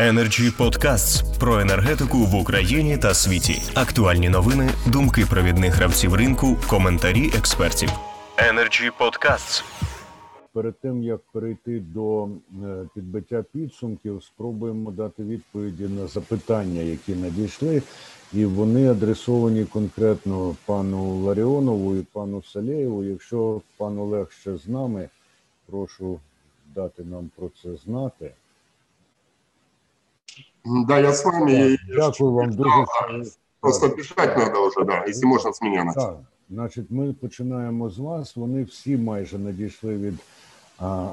Energy Podcasts про енергетику в Україні та світі. Актуальні новини, думки провідних гравців ринку, коментарі експертів. Energy Podcasts. Перед тим як перейти до е, підбиття підсумків, спробуємо дати відповіді на запитання, які надійшли, і вони адресовані конкретно пану Ларіонову і пану Салєєву. Якщо пан Олег ще з нами, прошу дати нам про це знати. Да, я с вами. Я- Дякую вам дуже. Просто писать надо уже, да, если можно с меня начать. Так, значить, ми починаємо з вас. Вони всі майже надійшли від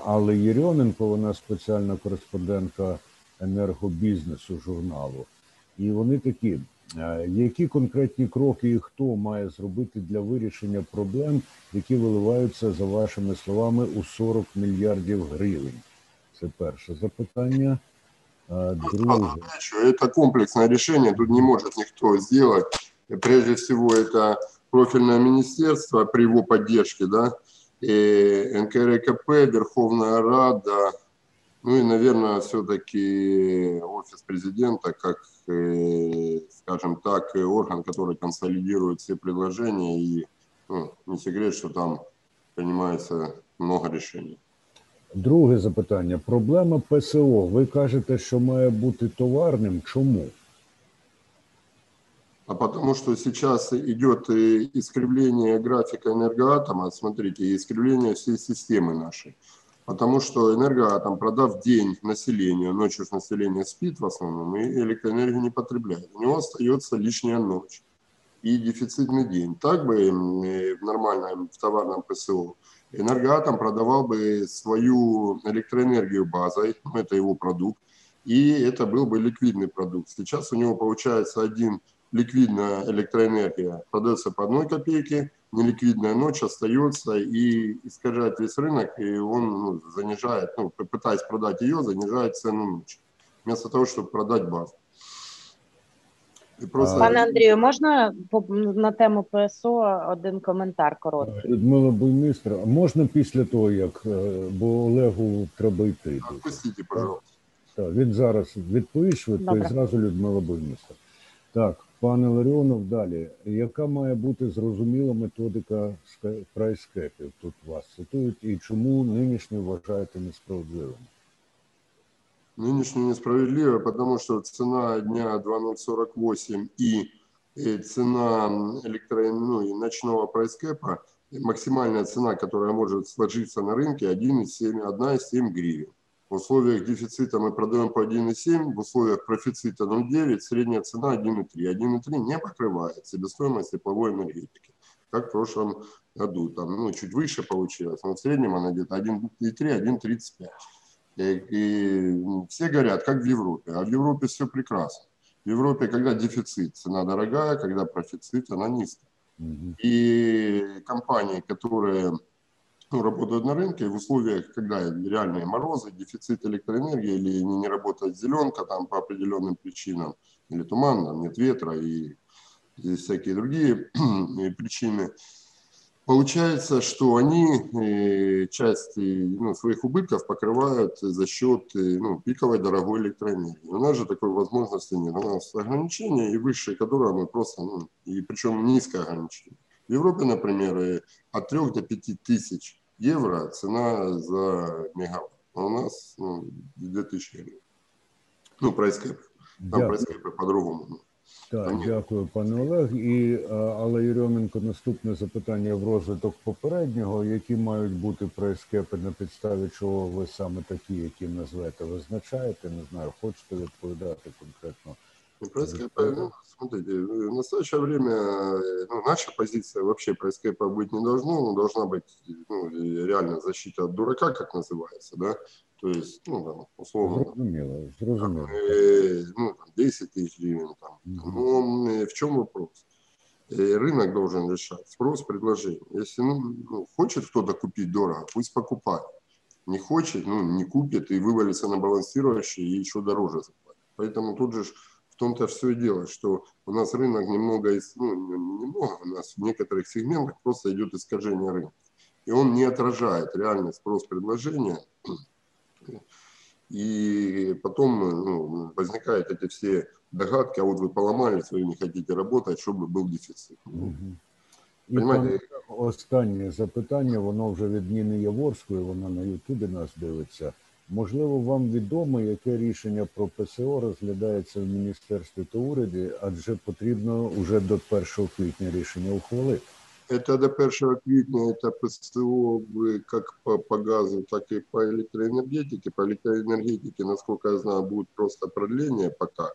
Алли Єрьоменко, вона спеціальна кореспондентка енергобізнесу журналу. І вони такі: е, які конкретні кроки і хто має зробити для вирішення проблем, які виливаються, за вашими словами, у 40 мільярдів гривень? Це перше запитання. А, Друге. Отвечу, Это комплексное решение, тут не может никто сделать. Прежде всего, это профильное министерство при его поддержке, да, и НКРКП, Верховная Рада, ну и, наверное, все-таки офис президента, как, э, скажем так, э, орган, который консолидирует все предложения, и ну, не секрет, что там принимается много решений. Друге запитання. Проблема ПСО. Ви кажете, що має бути товарним. Чому? А потому что сейчас идет э, искривление графика энергоатома, смотрите, искривление всей системы нашей. Потому что энергоатом, продав день населению, ночью население спит в основном, и электроэнергию не потребляет. У него остается лишняя ночь и дефицитный день. Так бы э, в нормальном в товарном ПСО энергоатом продавал бы свою электроэнергию базой, это его продукт, и это был бы ликвидный продукт. Сейчас у него получается один ликвидная электроэнергия продается по одной копейке, неликвидная ночь остается и искажает весь рынок, и он ну, занижает, ну, пытаясь продать ее, занижает цену ночи, вместо того, чтобы продать базу. Просто... Пане Андрію, можна по- на тему ПСО один коментар короткий? Людмила Буймістр, а можна після того, як е, бо Олегу треба йти. Отпустите, пожалуйста. Так, він зараз відповість швидко і зразу Людмила Буймістр. Так, пане Ларіонов, далі. Яка має бути зрозуміла методика ска- прайскепів? Тут вас цитують, і чому нинішню вважаєте несправедливим? Нынешнюю несправедливо, потому что цена дня 2048 и э, цена электро, ну, и ночного прайскэпа, максимальная цена, которая может сложиться на рынке, 1,7 1,7 гривен. В условиях дефицита мы продаем по 1,7, в условиях профицита 0,9, средняя цена 1,3. 1,3 не покрывает себестоимость тепловой энергетики, как в прошлом году. Там, ну, чуть выше получилось, но в среднем она где-то 1,3, 1,35. И, все говорят, как в Европе. А в Европе все прекрасно. В Европе, когда дефицит, цена дорогая, когда профицит, она низкая. Мгм. И компании, которые ну, работают на рынке в условиях, когда реальные морозы, дефицит электроэнергии или не, не работает зеленка там по определенным причинам, или туман, там нет ветра и, и всякие другие причины, Получается, что они э, часть ну, своих убытков покрывают за счет э, ну, пиковой дорогой электроэнергии. У нас же такой возможности нет. У нас ограничения, и высшие, которые мы просто, ну, и причем низкое ограничение. В Европе, например, э, от 3 до 5 тысяч евро цена за мегаватт. А у нас ну, 2000 гривен. Ну, прайскэп. Там Дякую. прайскэпы по-другому. ну. Так, дякую, пане Олег. І е, Алла Єрьоменко, наступне запитання в розвиток попереднього. Які мають бути прайскепи, на підставі чого ви саме такі, які назвете, визначаєте? Не знаю, хочете відповідати конкретно. Ну, Прайскэпа, ну, смотрите, в настоящее время э, ну, наша позиция вообще прайскэпа быть не должно, но должна быть ну, реально защита от дурака, как называется, да, то есть, ну, там, условно, Зрозуміло, зрозуміло. э, ну, там, 10 тысяч гривен, там. Мгм. Но э, в чем вопрос? Э, Рынок должен решать, спрос, предложение. Если ну, ну, хочет кто-то купить дорого, пусть покупает. Не хочет, ну, не купит и вывалится на балансирующий и еще дороже заплатит. Поэтому тут же в том-то все и дело, что у нас рынок немного, ну, не- немного, у нас в некоторых сегментах просто идет искажение рынка. И он не отражает реальный спрос предложения И потом ну, возникают эти все догадки, а вот вы поломались, вы не хотите работать, чтобы был дефицит. Угу. І останнє запитання, воно вже від Ніни Яворської, вона на Ютубі нас дивиться. Можливо, вам відомо, яке рішення про ПСО розглядається в міністерстві та уряді, адже потрібно вже до 1 квітня рішення ухвалити. Это до 1 квітня, это ПСО как по, по газу, так и по электроэнергетике. По электроэнергетике, насколько я знаю, будет просто продление пока.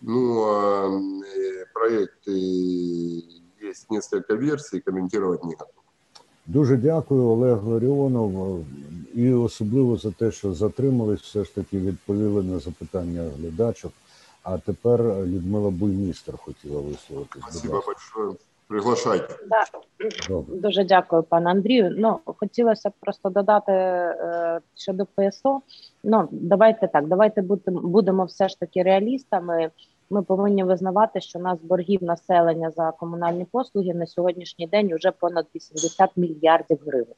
Ну, а э, проекты есть несколько версий, комментировать не готов. Дуже дякую, Олег Ларіонов, і особливо за те, що затримались, все ж таки відповіли на запитання глядачок. А тепер Людмила Буймістер хотіла висловитись. Спасибо большое. Приглашайте. Да. Дуже дякую, пане Андрію. Ну хотілося б просто додати е, щодо ПСО. Ну давайте так, давайте будемо все ж таки реалістами. Ми повинні визнавати, що у нас боргів населення за комунальні послуги на сьогоднішній день вже понад 80 мільярдів гривень.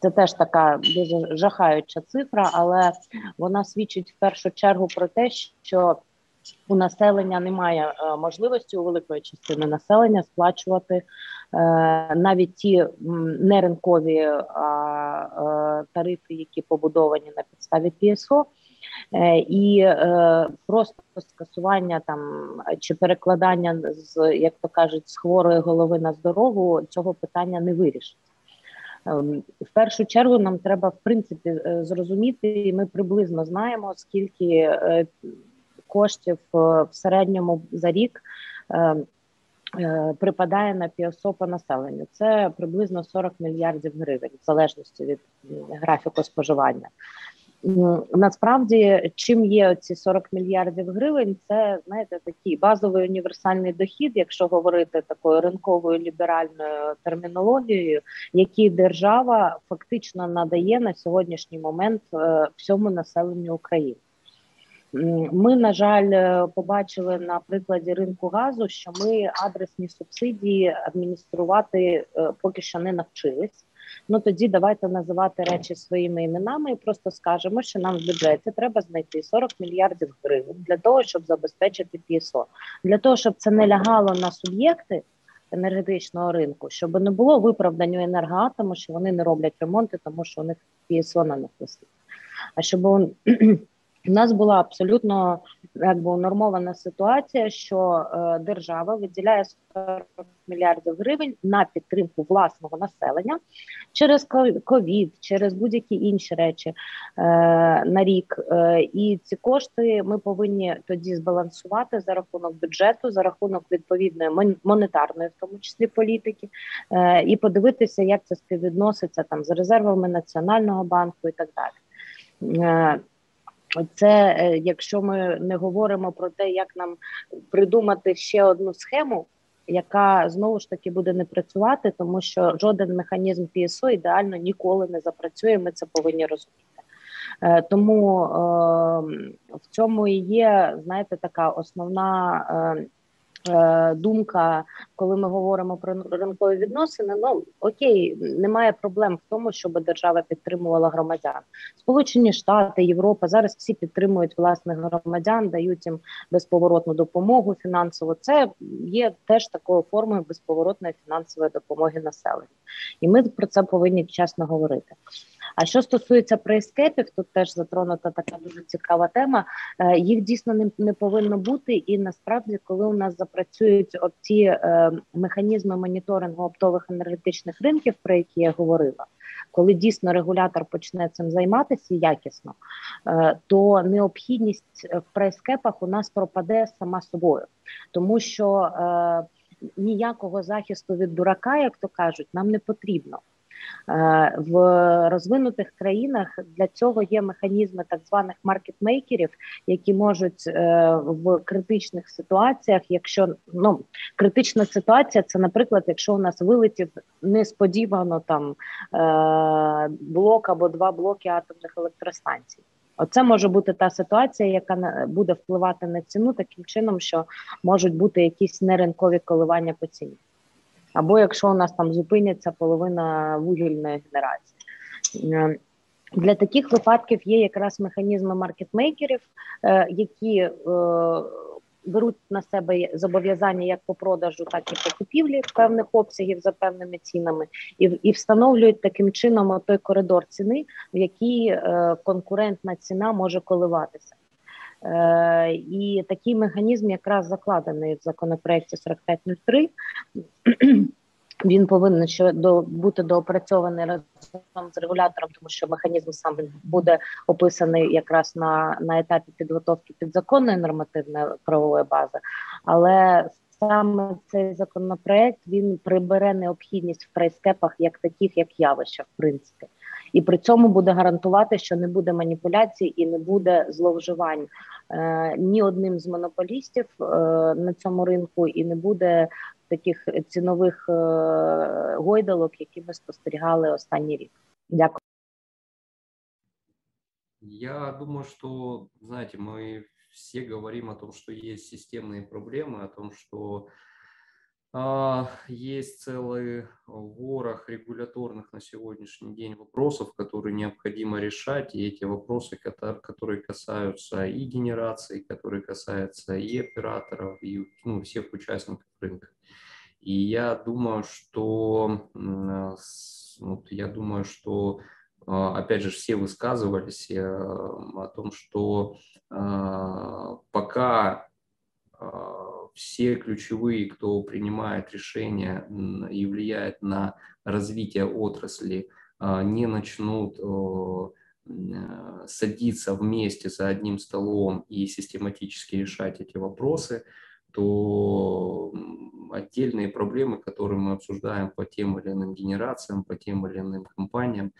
Це теж така дуже жахаюча цифра, але вона свідчить в першу чергу про те, що у населення немає е, можливості у великої частини населення сплачувати е, навіть ті неринкові е, тарифи, які побудовані на підставі ПСО. Е, і е, просто скасування там чи перекладання з як то кажуть з хворої голови на здорову цього питання не вирішить. Ем, в першу чергу нам треба в принципі е, зрозуміти, і ми приблизно знаємо, скільки коштів в середньому за рік припадає на ПІОСО по населенню. Це приблизно 40 мільярдів гривень, в залежності від графіку споживання. Насправді, чим є ці 40 мільярдів гривень, це знаєте такий базовий універсальний дохід, якщо говорити такою ринковою ліберальною термінологією, який держава фактично надає на сьогоднішній момент е, всьому населенню України. Ми, на жаль, е, побачили на прикладі ринку газу, що ми адресні субсидії адмініструвати е, поки що не навчились. Ну тоді давайте називати речі своїми іменами і просто скажемо, що нам в бюджеті треба знайти 40 мільярдів гривень для того, щоб забезпечити ПІСО. Для того, щоб це не лягало на суб'єкти енергетичного ринку, щоб не було виправдання енергоатому, що вони не роблять ремонти, тому що у них ПІСО на них висить. А щоб у нас була абсолютно якби унормована ситуація, що е, держава виділяє 40 мільярдів гривень на підтримку власного населення через ковід, через будь-які інші речі е, на рік. Е, і ці кошти ми повинні тоді збалансувати за рахунок бюджету, за рахунок відповідної монетарної, в тому числі політики, е, і подивитися, як це співвідноситься там з резервами національного банку і так далі. Це е, якщо ми не говоримо про те, як нам придумати ще одну схему, яка знову ж таки буде не працювати, тому що жоден механізм ПСО ідеально ніколи не запрацює. Ми це повинні розуміти. Е, тому е, в цьому і є знаєте, така основна Е, думка, коли ми говоримо про ринкові відносини. Ну окей, немає проблем в тому, щоб держава підтримувала громадян. Сполучені Штати, Європа зараз всі підтримують власних громадян, дають їм безповоротну допомогу фінансово. Це є теж такою формою безповоротної фінансової допомоги населенню, і ми про це повинні чесно говорити. А що стосується прейскепів, тут теж затронута така дуже цікава тема. Е, їх дійсно не, повинно бути, і насправді, коли у нас запрацюють ці е, механізми моніторингу оптових енергетичних ринків, про які я говорила. Коли дійсно регулятор почне цим займатися якісно, е, то необхідність в прайскепах у нас пропаде сама собою, тому що е, ніякого захисту від дурака, як то кажуть, нам не потрібно. Е, в розвинутих країнах для цього є механізми так званих маркетмейкерів, які можуть е, в критичних ситуаціях, якщо ну критична ситуація, це, наприклад, якщо у нас вилетів несподівано там е, блок або два блоки атомних електростанцій. Оце може бути та ситуація, яка буде впливати на ціну таким чином, що можуть бути якісь неринкові коливання по ціні або якщо у нас там зупиняться половина вугільної генерації. Е, Для таких випадків є якраз механізми маркетмейкерів, е, які е, беруть на себе зобов'язання як по продажу, так і по купівлі певних обсягів за певними цінами, і і встановлюють таким чином той коридор ціни, в якій конкурентна ціна може коливатися. І такий механізм якраз закладений в законопроекті 4503. Він повинен ще до бути доопрацьований разом з регулятором, тому що механізм сам буде описаний якраз на на етапі підготовки підзаконної нормативної правової бази, але саме цей законопроект він прибере необхідність в прайскепах як таких, як явища, в принципі, і при цьому буде гарантувати, що не буде маніпуляцій і не буде зловживань е, ні одним з монополістів е, на цьому ринку, і не буде таких цінових е, гойдалок, які ми спостерігали останній рік. Дякую. Я думаю, что, знаете, мы все говорим о том, что есть системные проблемы, о том, что э, есть целый ворох регуляторных на сегодняшний день вопросов, которые необходимо решать, и эти вопросы, которые касаются и генерации, которые касаются и операторов, и ну, всех участников рынка. И я думаю, что, вот я думаю, что а, опять же, все высказывались э, о том, что а, пока а, все ключевые, кто принимает решения и влияет на развитие отрасли, не начнут садиться вместе за одним столом и систематически решать эти вопросы, то отдельные проблемы, которые мы обсуждаем по тем или иным генерациям, по тем или иным компаниям,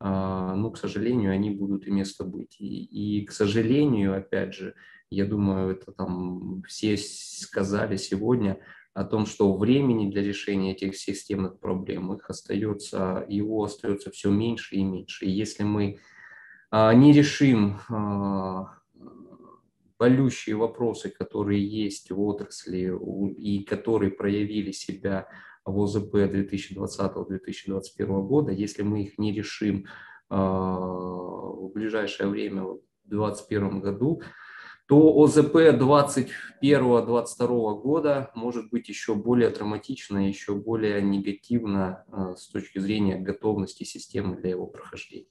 а, ну, к сожалению, они будут и место быть. И, и, к сожалению, опять же, я думаю, это там все сказали сегодня о том, что времени для решения этих системных проблем их остается, его остается все меньше и меньше. И если мы а, не решим а, болющие вопросы, которые есть в отрасли и которые проявили себя в ОЗП 2020-2021 года, если мы их не решим а, в ближайшее время, в 2021 году, то ОЗП 2021-2022 года может быть еще более драматично, еще более негативно а, с точки зрения готовности системы для его прохождения.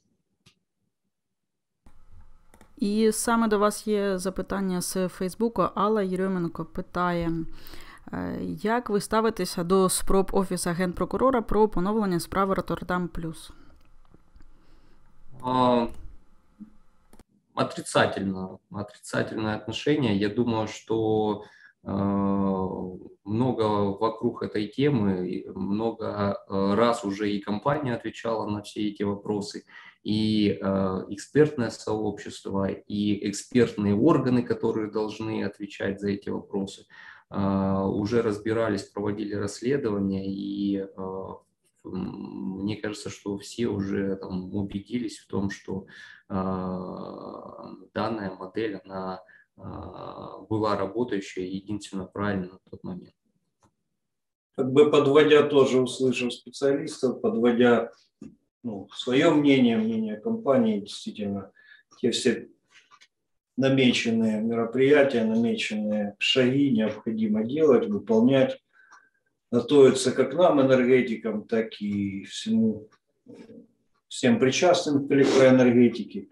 І саме до вас є запитання з Фейсбуку. Алла Єрьоменко питає, як ви ставитеся до спроб Офіса генпрокурора про поновлення справи Роттердам Плюс? Отрицательно, отрицательное отношение. Я думаю, что много вокруг этой темы, много раз уже и компания отвечала на все эти вопросы и э, экспертное сообщество, и экспертные органы, которые должны отвечать за эти вопросы, э, уже разбирались, проводили расследования, и э, мне кажется, что все уже там, убедились в том, что э, данная модель, она э, была работающая единственно правильно на тот момент. Как бы подводя тоже, услышав специалистов, подводя ну, свое мнение, мнение компании, действительно, те все намеченные мероприятия, намеченные шаги необходимо делать, выполнять, готовиться как нам, энергетикам, так и всему, всем причастным к электроэнергетике,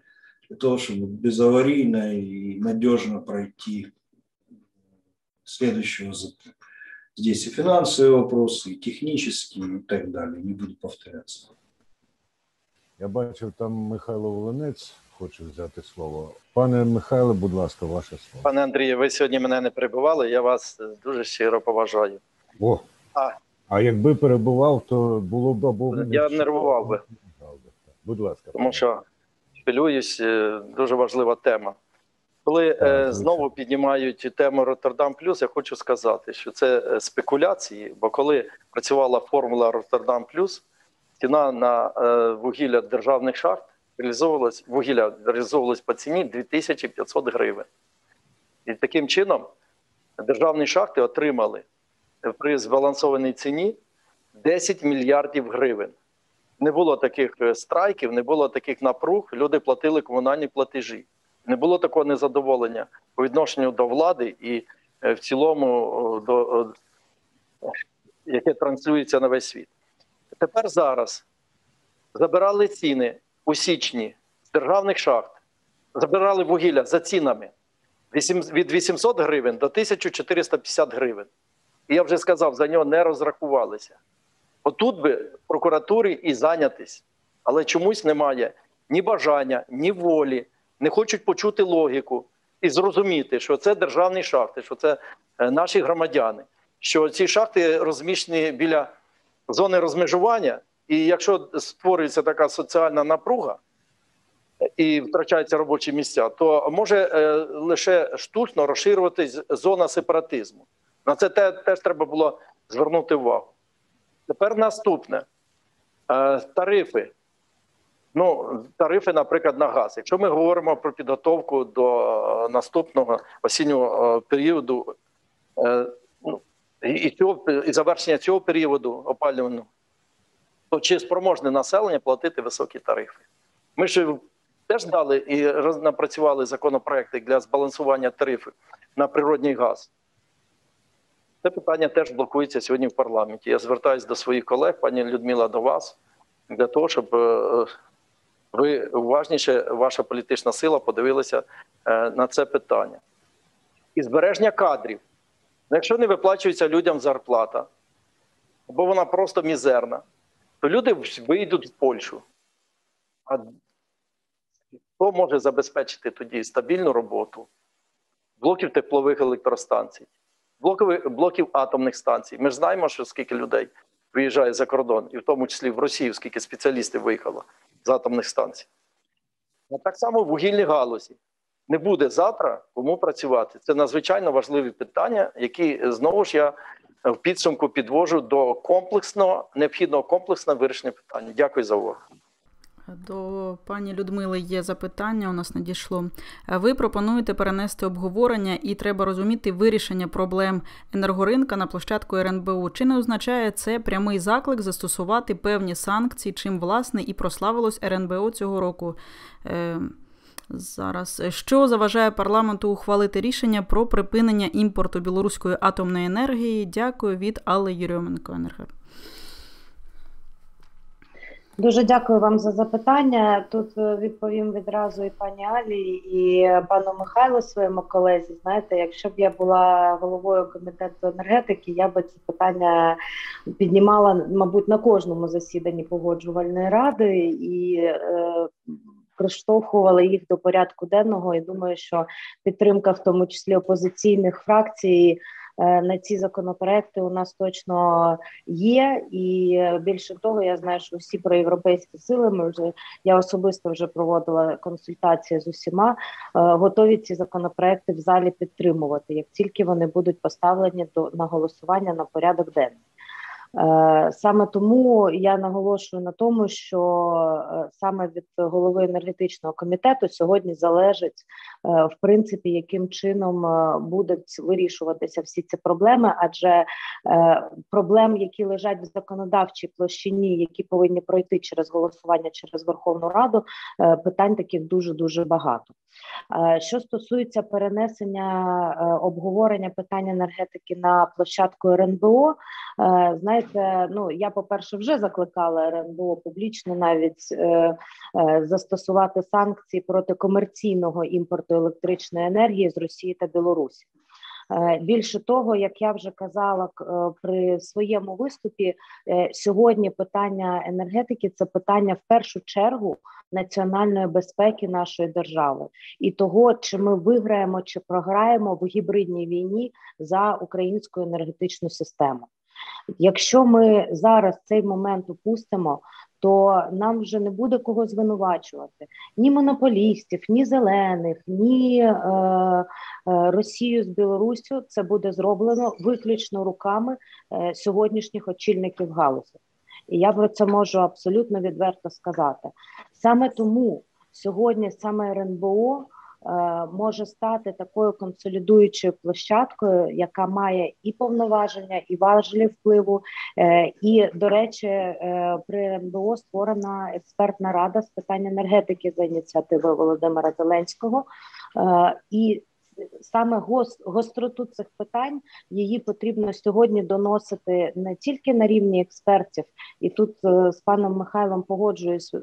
для того, чтобы безаварийно и надежно пройти следующего ЗП. Здесь и финансовые вопросы, и технические, и так далее. Не буду повторяться. Я бачив, там Михайло Волинець хоче взяти слово. Пане Михайле, будь ласка, ваше слово. Пане Андрію, ви сьогодні мене не перебували. Я вас дуже щиро поважаю. О, а а якби перебував, то було б або я нервував би. Будь ласка, тому що хвилююсь, е, дуже важлива тема. Коли так, е, знову піднімають тему Роттердам Плюс, я хочу сказати, що це е, спекуляції. Бо коли працювала формула Роттердам Плюс ціна на е, вугілля державних шахт реалізовувалась вугілля реалізовувалась по ціні 2500 гривень. І таким чином державні шахти отримали при збалансованій ціні 10 мільярдів гривень. не було таких е, страйків, не було таких напруг. Люди платили комунальні платежі. Не було такого незадоволення по відношенню до влади і е, в цілому до яке транслюється на весь світ. Тепер зараз забирали ціни у січні з державних шахт, забирали вугілля за цінами від 800 гривень до 1450 гривень. І я вже сказав, за нього не розрахувалися. Отут би прокуратурі і зайнятись, але чомусь немає ні бажання, ні волі, не хочуть почути логіку і зрозуміти, що це державні шахти, що це е, наші громадяни, що ці шахти розміщені біля зони розмежування, і якщо створюється така соціальна напруга і втрачаються робочі місця, то може е, лише штучно розширюватись зона сепаратизму. На це теж треба було звернути увагу. Тепер наступне е, тарифи. Ну, тарифи, наприклад, на газ. Якщо ми говоримо про підготовку до наступного осіннього е, періоду ну, і цього і завершення цього періоду опалювального, то чи спроможне населення платити високі тарифи? Ми ж теж дали і напрацювали законопроекти для збалансування тарифів на природній газ. Це питання теж блокується сьогодні в парламенті. Я звертаюся до своїх колег, пані Людмила, до вас, для того, щоб е, ви уважніше, ваша політична сила подивилася е, на це питання. І збереження кадрів. Якщо не виплачується людям зарплата, або вона просто мізерна, то люди вийдуть в Польщу. А хто може забезпечити тоді стабільну роботу блоків теплових електростанцій, блоків, блоків атомних станцій? Ми ж знаємо, що скільки людей виїжджає за кордон, і в тому числі в Росію, скільки спеціалістів виїхало з атомних станцій. А так само в вугільній галузі. Не буде завтра кому працювати. Це надзвичайно важливі питання, які знову ж я в підсумку підвожу до комплексного необхідного комплексного вирішення питання. Дякую за увагу. До пані Людмили є запитання. У нас надійшло. Ви пропонуєте перенести обговорення, і треба розуміти вирішення проблем енергоринка на площадку РНБУ. Чи не означає це прямий заклик застосувати певні санкції, чим власне і прославилось РНБО цього року? Е, Зараз що заважає парламенту ухвалити рішення про припинення імпорту білоруської атомної енергії? Дякую від Алли Юрьоменко. Енергер. Дуже дякую вам за запитання. Тут е, відповім відразу і пані Алі, і пану Михайлу своєму колезі. Знаєте, якщо б я була головою комітету енергетики, я би це питання піднімала, мабуть, на кожному засіданні погоджувальної ради і. Е, Приштовхували їх до порядку денного, і думаю, що підтримка, в тому числі опозиційних фракцій, на ці законопроекти у нас точно є, і більше того, я знаю, що всі проєвропейські сили ми вже я особисто вже проводила консультації з усіма, е, готові ці законопроекти в залі підтримувати, як тільки вони будуть поставлені до на голосування на порядок денний. Е, саме тому я наголошую на тому, що е, саме від голови енергетичного комітету сьогодні залежить е, в принципі, яким чином будуть вирішуватися всі ці проблеми, адже проблем, які лежать в законодавчій площині, які повинні пройти через голосування через Верховну Раду, питань таких дуже дуже багато. Що стосується перенесення обговорення питань енергетики на площадку РНБО, знаєте знаєте, ну я по перше вже закликала РНБО публічно навіть е, е, застосувати санкції проти комерційного імпорту електричної енергії з Росії та Білорусі. Е, більше того, як я вже казала е, при своєму виступі, сьогодні питання енергетики це питання в першу чергу національної безпеки нашої держави і того, чи ми виграємо чи програємо в гібридній війні за українську енергетичну систему. Якщо ми зараз цей момент упустимо, то нам вже не буде кого звинувачувати ні монополістів, ні зелених, ні е, е, Росію з Білоруссю. Це буде зроблено виключно руками е, сьогоднішніх очільників галузі. І я про це можу абсолютно відверто сказати. Саме тому сьогодні саме РНБО може стати такою консолідуючою площадкою, яка має і повноваження, і важелі впливу. І, до речі, при МБО створена експертна рада з питань енергетики за ініціативи Володимира Зеленського. І саме гостроту цих питань її потрібно сьогодні доносити не тільки на рівні експертів, і тут е, з паном Михайлом погоджуюсь е,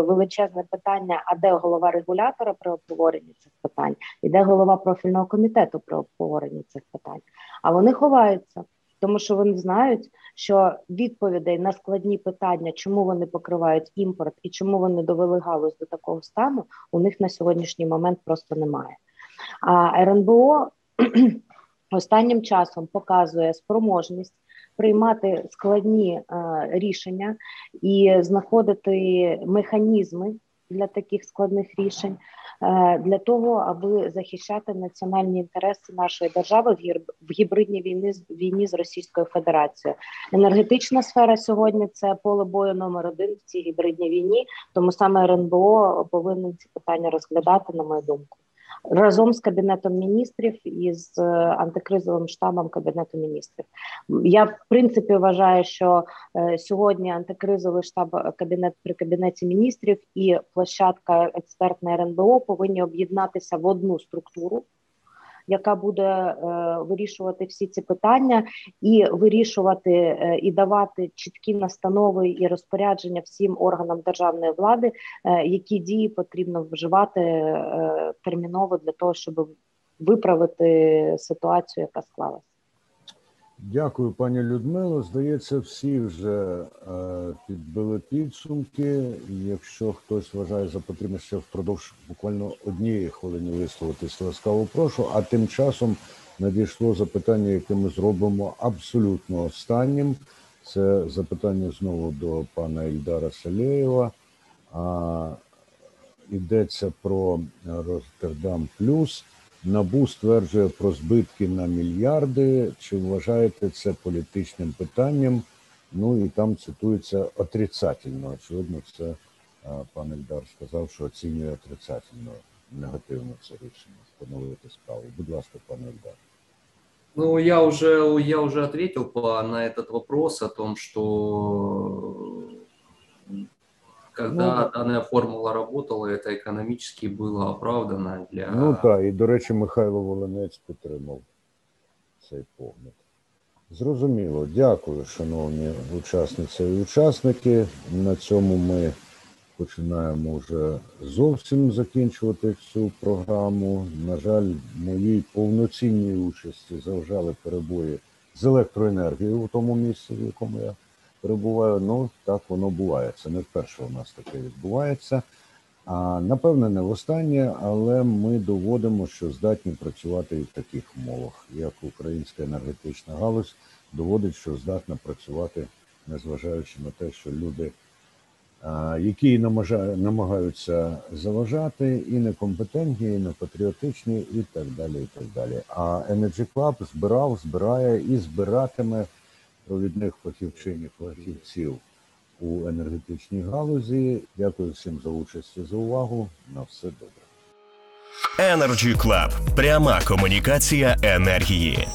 величезне питання: а де голова регулятора при обговоренні цих питань, і де голова профільного комітету при обговоренні цих питань? А вони ховаються. Тому що вони знають, що відповідей на складні питання, чому вони покривають імпорт і чому вони довели галузь до такого стану, у них на сьогоднішній момент просто немає. А РНБО останнім часом показує спроможність приймати складні е, рішення і знаходити механізми для таких складних рішень е, для того, аби захищати національні інтереси нашої держави в гібридній війні війні з Російською Федерацією. Енергетична сфера сьогодні це поле бою номер один в цій гібридній війні. Тому саме РНБО повинен ці питання розглядати, на мою думку разом з кабінетом міністрів і з е, антикризовим штабом кабінету міністрів. Я в принципі вважаю, що е, сьогодні антикризовий штаб е, кабінет при кабінеті міністрів і площадка експертна РНБО повинні об'єднатися в одну структуру яка буде е, вирішувати всі ці питання і вирішувати е, і давати чіткі настанови і розпорядження всім органам державної влади, е, які дії потрібно вживати терміново для того, щоб виправити ситуацію, яка склалася. Дякую, пані Людмило. Здається, всі вже е, підбили підсумки. Якщо хтось вважає за потрібне ще впродовж буквально однієї хвилини висловитись, ласкаво прошу. А тим часом надійшло запитання, яке ми зробимо абсолютно останнім. Це запитання знову до пана Ільдара Салєєва. Йдеться про Роттердам Плюс. Набу стверджує про збитки на мільярди. Чи вважаєте це політичним питанням? Ну і там цитується отрицательно. Очевидно, це пан Ельдар сказав, що оцінює отрицательно негативно це рішення встановити справу. Будь ласка, пане Ельдар. Ну, я уже, я уже ответил на этот вопрос о том, что когда ну, данная формула работала, это экономически было оправдано для. Ну так, і до речі, Михайло Волинець підтримав цей погляд. Зрозуміло, дякую, шановні учасниці і учасники. На цьому ми починаємо вже зовсім закінчувати цю програму. На жаль, моїй повноцінній участі заважали перебої з електроенергією у тому місці, в якому я перебуваю. Ну так воно буває. Це не вперше у нас таке відбувається. А напевне, не востаннє, але ми доводимо, що здатні працювати і в таких умовах, як українська енергетична галузь доводить, що здатна працювати, незважаючи на те, що люди, які намагаються заважати, і некомпетентні, і непатріотичні, і так далі. і так далі. А Energy Club збирав, збирає і збиратиме провідних фахівчин і фахівців у енергетичній галузі. Дякую всім за участь і за увагу. На все добре. Energy Club. пряма комунікація енергії.